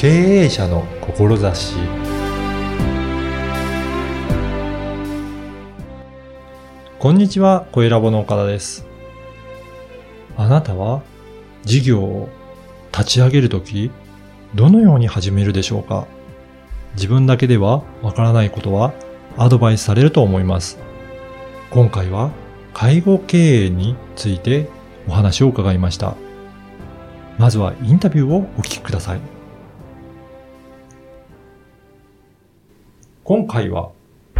経営者の志こんにちは、声ラボの岡田です。あなたは事業を立ち上げるとき、どのように始めるでしょうか？自分だけではわからないことはアドバイスされると思います。今回は介護経営についてお話を伺いました。まずはインタビューをお聞きください。今回は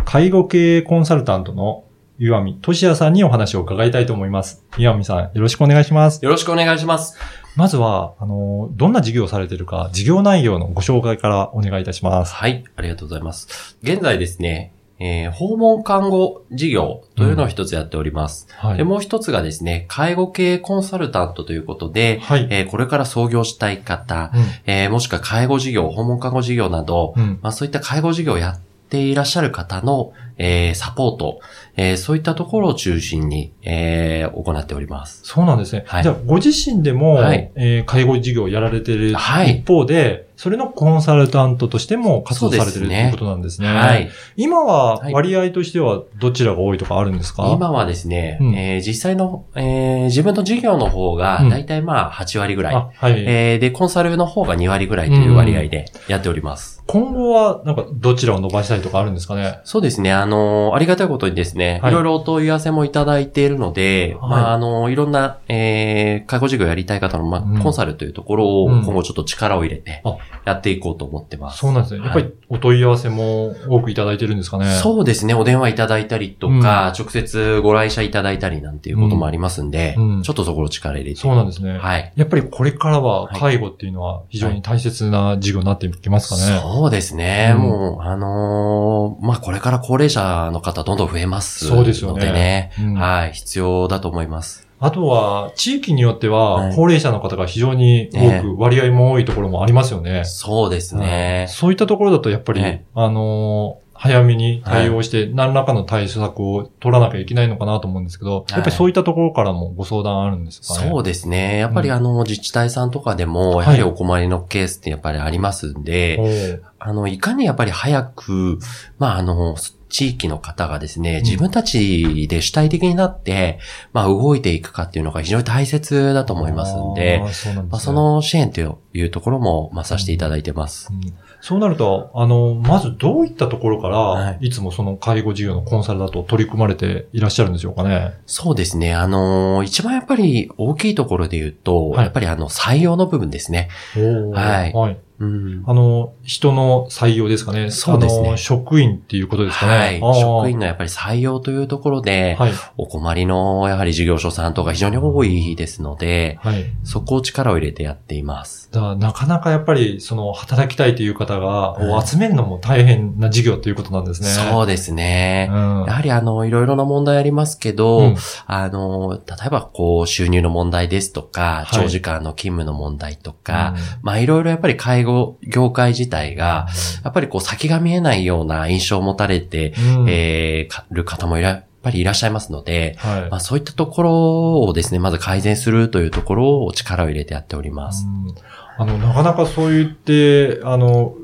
介護経営コンサルタントの岩見俊也さんにお話を伺いたいと思います。岩見さん、よろしくお願いします。よろしくお願いします。まずは、あの、どんな事業をされているか、事業内容のご紹介からお願いいたします。はい、ありがとうございます。現在ですね、えー訪問看護事業というのを一つやっております。はで、もう一つがですね、介護系コンサルタントということで、はい。えーこれから創業したい方、うんえーもしくは介護事業、訪問看護事業など、うん。まあそういった介護事業をやっていらっしゃる方の、えーサポート、えーそういったところを中心に、えー行っております。そうなんですね。はいじゃあ、ご自身でも、はいえー介護事業をやられているはい一方で、それのコンサルタントとしても活動されているねいうことなんですね。はい。今ははい割合としてはどちらが多いとかあるんですか、今はですね、うんえー実際の、えー自分の事業の方がうん、だいたいまあ8割ぐらい、あ、はい。えーで、コンサルの方が2割ぐらいという割合でやっております。今後は、なんか、どちらを伸ばしたいとかあるんですかね？そうですね、あのーありがたいことにですね、はいい、ろいろお問い合わせもいただいているので、はいまあ、あのーいろんな、えー介護事業やりたい方の、まあ、うんコンサルというところをうん今後ちょっと力を入れてあ、やっていこうと思ってます。そうなんですね。やっぱりお問い合わせも多くいただいてるんですかね？そうですね。お電話いただいたりとか、直接ご来社いただいたりなんていうこともありますんで、うんちょっとそこを力入れて。そうなんですね。はい。やっぱりこれからは介護っていうのは非常に大切な事業になっていきますかね？そうですね。うんもう、あのーまあ、これから高齢者の方どんどん増えますそうですよね。うんはい。必要だと思います。あとは、地域によってはは、い高齢者の方が非常に多く、割合も多いところもありますよね。そうですね。そういったところだと、やっぱり、ねあのー早めに対応して、何らかの対策を取らなきゃいけないのかなと思うんですけど、い。やっぱりそういったところからもご相談あるんですかね？そうですね。やっぱりうん。あの、自治体さんとかでも、はい。やはりお困りのケースってやっぱりありますんで、おーあの、いかにやっぱり早く、まあ、あの、地域の方がですね、ん自分たちで主体的になって、まあ、動いていくかっていうのが非常に大切だと思いますんであー、そまあ、その支援というところも、まあ、させていただいてます。うんそうなると、あの、まずどういったところから、、はいつもその介護事業のコンサルだと取り組まれていらっしゃるんでしょうかね。そうですね。あの一番やっぱり大きいところで言うと、はいやっぱりあの、採用の部分ですね。はいはい。うん。あの、人の採用ですかね。そうですね職員っていうことですかね。はい。職員のやっぱり採用というところで、はい。お困りのやはり事業所さんとか非常に多いですので、はい。そこを力を入れてやっています。だなかなかやっぱり、その、働きたいという方が、はいを集めるのも大変な事業ということなんですね。そうですね。うん。やはりあの、いろいろな問題ありますけど、うんあの、例えばこう、収入の問題ですとか、はい長時間の勤務の問題とか、まあいろいろやっぱり介護業界自体が、やっぱりこう先が見えないような印象を持たれて、うん。えーかる方もいらやっぱりいらっしゃいますので、はい。まあそういったところをですね、まず改善するというところを力を入れてやっております。うん。あの、なかなかそう言って、あの、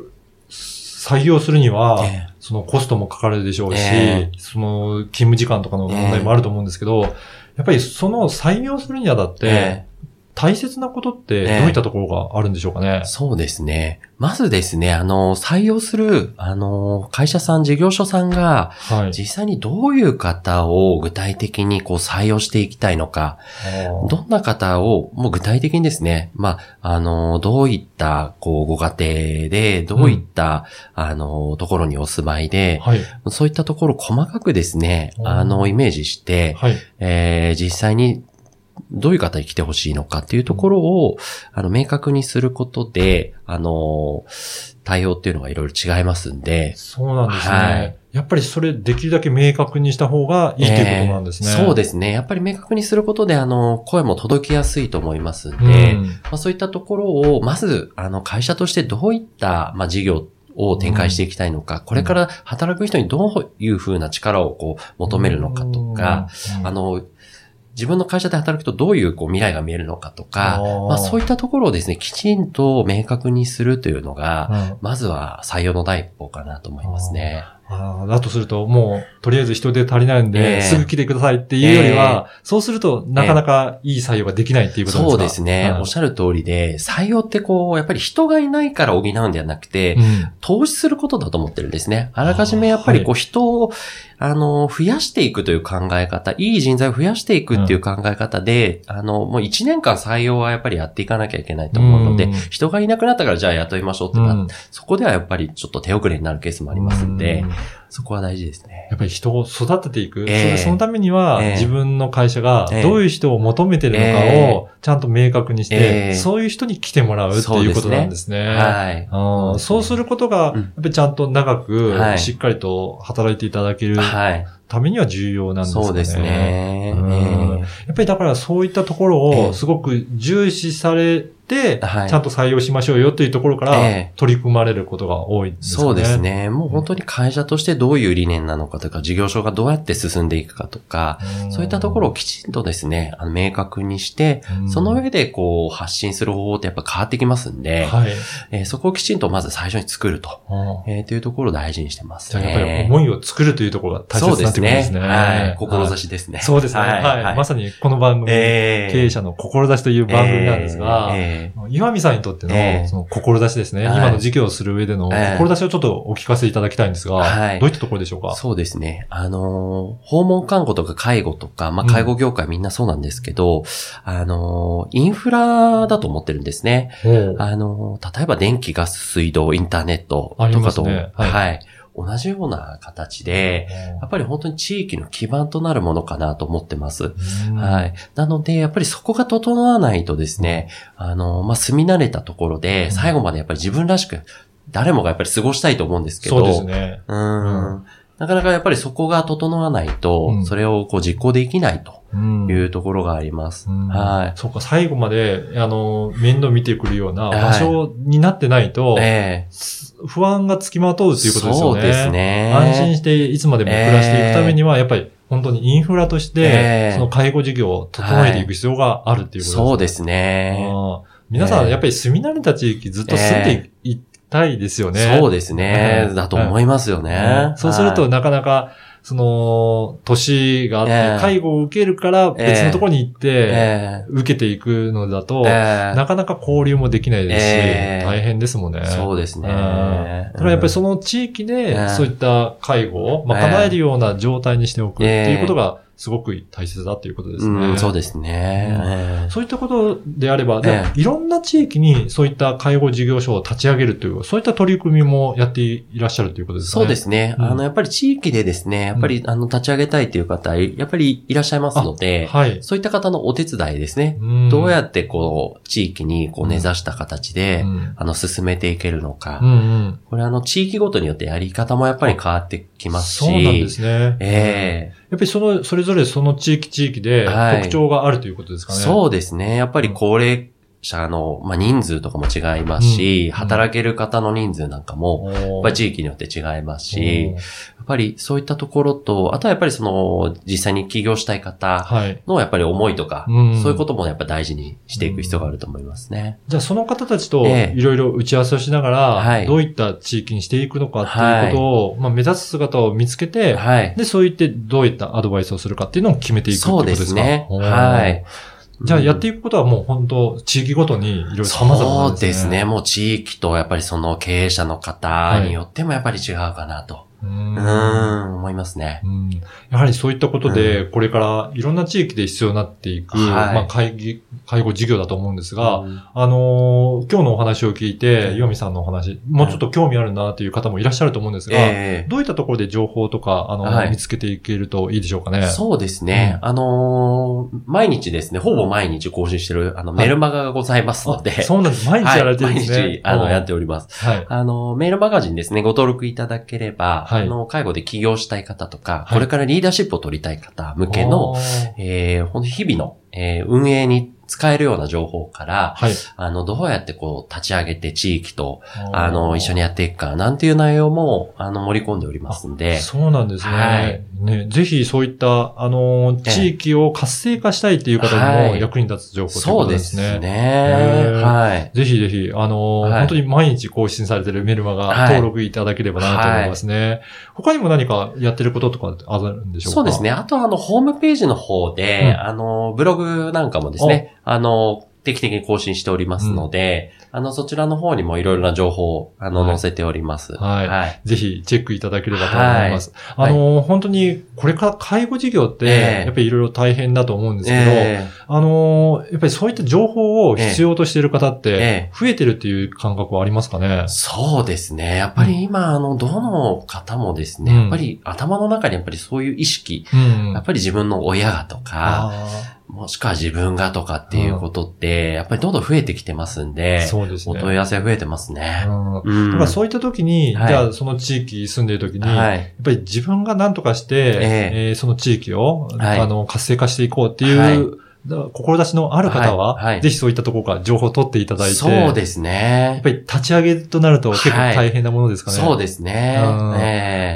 採用するには、えそのコストもかかるでしょうし、えその勤務時間とかの問題もあると思うんですけど、やっぱりその採用するにあたって、え大切なことってどうええいったところがあるんでしょうかね？そうですね。まずですね、あの、採用する、あの、会社さん、事業所さんが、はい。実際にどういう方を具体的にこう採用していきたいのか、どんな方を、もう具体的にですね、まあ、あの、どういった、こう、ご家庭で、どういった、あの、ところにお住まいで、はい。そういったところを細かくですね、うんあの、イメージして、はい。えー実際にどういう方に来てほしいのかっていうところを、あの、明確にすることで、あの、対応っていうのがいろいろ違いますんで、そうなんですね。はいやっぱりそれできるだけ明確にした方がいいということなんですね。えーそうですね。やっぱり明確にすることで、あの、声も届きやすいと思いますんで、うんまあ、そういったところを、まず、あの、会社としてどういった、まあ、事業を展開していきたいのか、これから働く人にどういうふうな力をこう、求めるのかとか、、うんあ、の、自分の会社で働くとどういうこう未来が見えるのかとか、まあそういったところをですね、きちんと明確にするというのが、うん。まずは採用の第一歩かなと思いますね。あーだとすると、もう、とりあえず人手足りないんで、ええ。すぐ来てくださいっていうよりは、そうすると、なかなかいい採用ができないっていうことですかそうですね、うん。おっしゃる通りで、採用ってこう、やっぱり人がいないから補うんではなくて、うん。投資することだと思ってるんですね。あらかじめやっぱりこう人を、あの、増やしていくという考え方、いい人材を増やしていくっていう考え方で、あの、もう1年間採用はやっぱりやっていかなきゃいけないと思うので、うん。人がいなくなったからじゃあ雇いましょうってな、うん。そこではやっぱりちょっと手遅れになるケースもありますんで、うんそこは大事ですね。やっぱり人を育てていく。ええそれそのためには、ええ自分の会社がええどういう人を求めてるのかをちゃんと明確にして、ええそういう人に来てもらうっていうことなんですね。そうすることが、うんやっぱりちゃんと長くは、いしっかりと働いていただけるはい。ためには重要なんですかね。そうですね。うんええやっぱりだからそういったところええをすごく重視されて、はいちゃんと採用しましょうよっていうところからええ取り組まれることが多いんですかね。そうです。ね。もう本当に会社としてどういう理念なのかとか、事業所がどうやって進んでいくかとか、そういったところをきちんとですね、あの明確にして、うんその上でこう発信する方法ってやっぱ変わってきますんで、はい。えーそこをきちんとまず最初に作ると、えーというところを大事にしてますじゃあね。やっぱり思いを作るというところが大切そうですになってくるんですね。ね。はい。はい志ですね。そうですね。はい。まさにこの番組、えー経営者の志という番組なんですが、えー岩見さんにとっての、ええ。その志ですね、はい。今の事業をする上でのええ。志をちょっとお聞かせいただきたいんですが、はい。どういったところでしょうか？そうですね。あのー訪問看護とか介護とか、まあ、うん介護業界みんなそうなんですけど、あのーインフラだと思ってるんですね。あのー例えば電気、ガス、水道、インターネットとかと、ますね。ははいい、同じような形で、やっぱり本当に地域の基盤となるものかなと思ってます。うんはい。なので、やっぱりそこが整わないとですね、あの、まあ、住み慣れたところで、最後までやっぱり自分らしく、誰もがやっぱり過ごしたいと思うんですけど、そうですね。うーん。なかなかやっぱりそこが整わないと、うんそれをこう実行できないとうんいうところがあります。うんはい。そうか、最後まで、あの、面倒見てくるようなはい場所になってないと、ええ不安がつきまとうっていうことですよね。そうですね。安心していつまでも暮らしていくためには、やっぱり本当にインフラとしえてえ、その介護事業を整えていく必要があるっていうことですね。そうですね。皆さん、ええやっぱり住み慣れた地域ずっと住んでいたいですよね。そうですね。はい。だと思いますよね。そうすると、はいなかなか、その、年があって、ええ。介護を受けるから別のところに行って、え受けていくのだと、ええ。なかなか交流もできないですし、ええ。大変ですもんね。えそうですね。うん。だからやっぱりその地域えでえ、そういった介護を、ま叶えるような状態にしておくっていうことが、すごく大切だっていうことですね。うん、そうですね。ええそういったことであれば、ええいろんな地域にそういった介護事業所を立ち上げるという、そういった取り組みもやっていらっしゃるということですね。そうですね。うんあの、やっぱり地域でですね、やっぱり、あの、立ち上げたいという方、やっぱりいらっしゃいますので、はい。そういった方のお手伝いですね。んどうやってこう、地域にこう根ざした形で、うんあの、進めていけるのか。うんうんこれあの、地域ごとによってやり方もやっぱり変わってきますし。そうなんですね。ええやっぱりその、それぞれその地域地域ではい特徴があるということですかね。そうですね。やっぱり高齢者の、まあ、人数とかも違いますし、うん働ける方の人数なんかも、おやっー。ぱり地域によって違いますし、やっぱりそういったところと、あとはやっぱりその、実際に起業したい方はい。のやっぱり思いとか、うんそういうこともやっぱ大事にしていく必要があると思いますね。じゃあその方たちとええいろいろ打ち合わせをしながら、はいどういった地域にしていくのかっていうことを、まあ、目指す姿を見つけて、はい。で、そう言ってどういったアドバイスをするかっていうのを決めていくっことでか？ですすね。はい。じゃあやっていいくことはもう本当地域ごとにいろいろ様々なそうですね。。もう地域とやっぱりその経営者の方によってもやっぱり違うかなと。ううんーん、思いますね。うんやはりそういったことで、これからいろんな地域で必要になっていく、はいまあ介議、介護事業だと思うんですが、うんあのー今日のお話を聞いて、うん岩見さんのお話、もうちょっと興味あるなという方もいらっしゃると思うんですが、ええどういったところで情報とか、あの、はい見つけていけるといいでしょうかね？そうですね。あのー毎日ですね、ほぼ毎日更新してる、あの、メルマガがございますので、あそうなんです。毎日やられてるんですね。はい毎日、あの、やっておおります。りはい。あの、メールマガジンですね、ご登録いただければ、はいあの、介護で起業したい方とか、はい。これからリーダーシップを取りたい方向けのえー、ほんと日々の、えー運営に使えるような情報から、はい。あの、どうやってこう、立ち上げて地域と、あの、一緒にやっていくか、なんていう内容も、あの、盛り込んでおりますんで、そうなんですね。はいね、ぜひそういった、あの地域を活性化したいっていう方にはいも役に立つ情報というこそうですすね。はい。ぜひぜひ、あのーはい本当に毎日更新されてるメルマガはい登録いただければなと思いますね。他にも何かやってることとかあるんでしょうか？そうですね。。あと、あの、ホームページの方で、うんあの、ブログなんかもですね、あの、定期的に更新しておりますので、あの、そちらの方にもいろいろな情報を、あの、はい。載せております。はい。はい。ぜひチェックいただければと思います。はい。あのー本当にこれから介護事業って、ええ。やっぱりいろいろ大変だと思うんですけど、えあのーやっぱりそういった情報を必要としている方っえてえ、増えてるっていう感覚はありますかね？えそうですね。やっぱり今、あの、どの方もですね、うん。やっぱり頭の中にやっぱりそういう意識、うん。やっぱり自分の親がとか、あもしくは自分がとかっていうことって、やっぱりどんどん増えてきてますんーで、そうですね。お問い合わせが増えてますね。うんうん。だからそういった時に、はいじゃあその地域住んでいる時に、やはい。っぱり自分が何とかして、ええーその地域を、はいあの活性化していこうっていう、志のある方は、ぜひそういったところから情報を取っていただいて、そうですやっね。ぱり立ち上げとなると結構はい大変なものですかね。そうですねうん。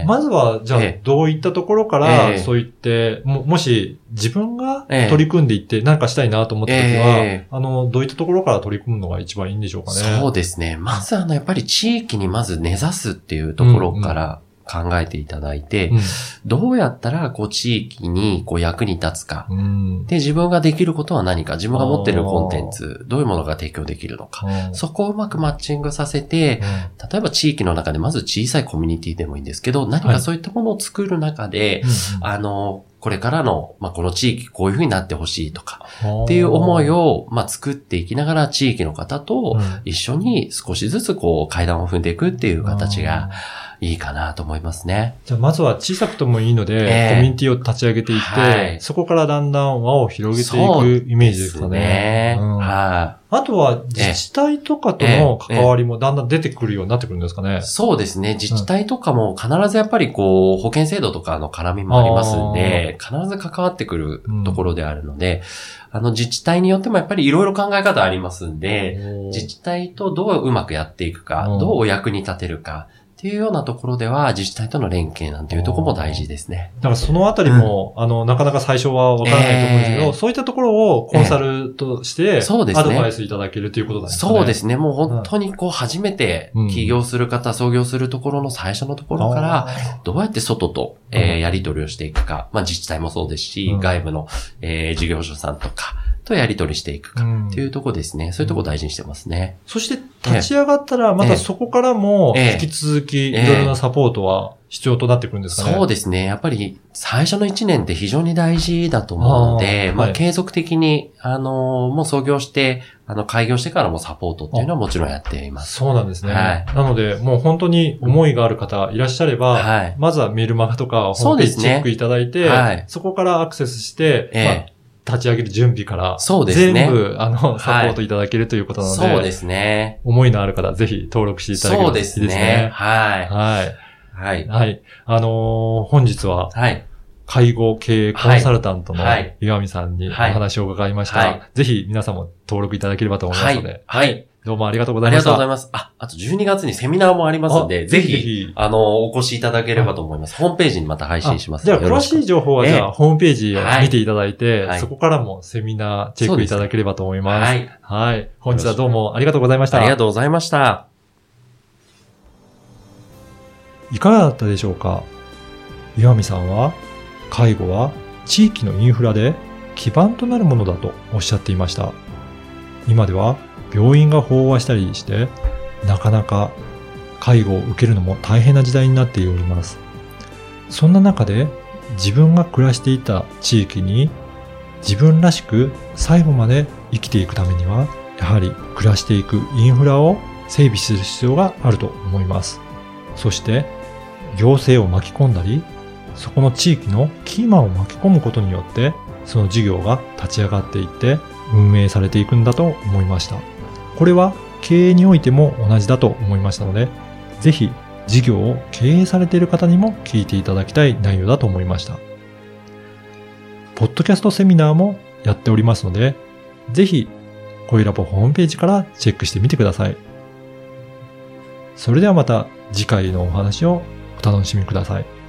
ええ。まずは、じゃあええ、どういったところかえら、えそう言って、も、もし自分がええ。取り組んでいって何かしたいなと思った時は、ええ。あの、どういったところから取り組むのが一番いいんでしょうかね。そうですね。まずあの、やっぱり地域にまず根ざすっていうところから考えていただいて、どうやったらこう地域にこう役に立つか。うん。うん。で、自分ができることは何か、自分が持ってるコンテンツ、どういうものが提供できるのか。うん。そこをうまくマッチングさせて、例えば地域の中でまず小さいコミュニティでもいいんですけど、何はい。かそういったものを作る中で、うんあの、これからの、まあ、この地域こういう風になってほしいとか、うんっていう思い、を、まあ、作っていきながら地域の方とうん。一緒に少しずつこう階段を踏んでいくっていう形がいいかなと思いますね。じゃあ、まずは小さくてもいいので、ええコミュニティを立ち上げていって、はいそこからだんだん輪を広げていくイメージですかね。うんはあとは、自治体とかとの関わりもだんだん出てくるようになってくるんですかねい。。そうですね。自治体とかも必ずやっぱりこう、保険制度とかの絡みもありますんで、必ず関わってくるところであるので、あの自治体によってもやっぱりいろいろ考え方ありますんで、自治体とどううまくやっていくか、うんどうお役に立てるか、っていうようなところでは自治体との連携なんていうところも大事ですね。だからそのあたりも、あの、なかなか最初はわからないと思うんですけど、ええ。そういったところをコンサルとして、そうですね。アドバイスいただけるということなんですかね。そうですね。もう本当にこう初めてうん。起業する方、創業するところの最初のところから、どうやって外と、えーうんやり取りをしていくか、まあ自治体もそうですし、うん。外部の、えー事業所さんとかとやり取りしていくかうんっていうところですね。そういうところを大事にしてますね。そして立ち上がったら、またそこからもええ引き続きいええろいろなサポートは必要となってくるんですかね？そうですね。やっぱり最初の1年って非常に大事だと思うので、まああーはい継続的に、あのーもう創業して、あの、開業してからもサポートっていうのはもちろんやっています。そうなんですね。はいなので、もう本当に思いがある方いらっしゃれば、はい。まずはメールマガとかホームページチェックいただいて、はいそこからアクセスして、ええまあ立ち上げる準備から、そうですね全部、あの、サポートいただけるということなので、そうですね。思いのある方、ぜひ登録していただけれそうでばいいですすね。ね。はい。はい。はい。はい。あのー本日は、はい。介護経営コンサルタントのはい岩見さんにおはい話を伺いました。はいぜひ皆さんも登録いただければと思いまはいすので、。はい。どうもありがとうござありがいました。とうございます。あ、あと12月にセミナーもありますんで、あぜひ、あの、お越しいただければと思います。ホームページにまた配信しますじゃあ、詳しい情報は、ええじゃあ、ホームページをはい見ていただいて、はいそこからもセミナーチェックいただければと思います。はい。はい。本日はどうもありがとうございました。ありがとうございました。いかがだったでしょうか？岩見さんは、介護は地域のインフラで基盤となるものだとおっしゃっていました。今では病院が飽和したりして、なかなか介護を受けるのも大変な時代になっております。そんな中で自分が暮らしていた地域に自分らしく最後まで生きていくためには、やはり暮らしていくインフラを整備する必要があると思います。そして、行政を巻き込んだり、そこの地域のキーマンを巻き込むことによって、その事業が立ち上がっていって、運営されていくんだと思いました。これは経営においても同じだと思いましたので、ぜひ事業を経営されている方にも聞いていただきたい内容だと思いました。ポッドキャストセミナーもやっておりますので、ぜひ、声ラボホームページからチェックしてみてください。それではまた次回のお話をお楽しみください。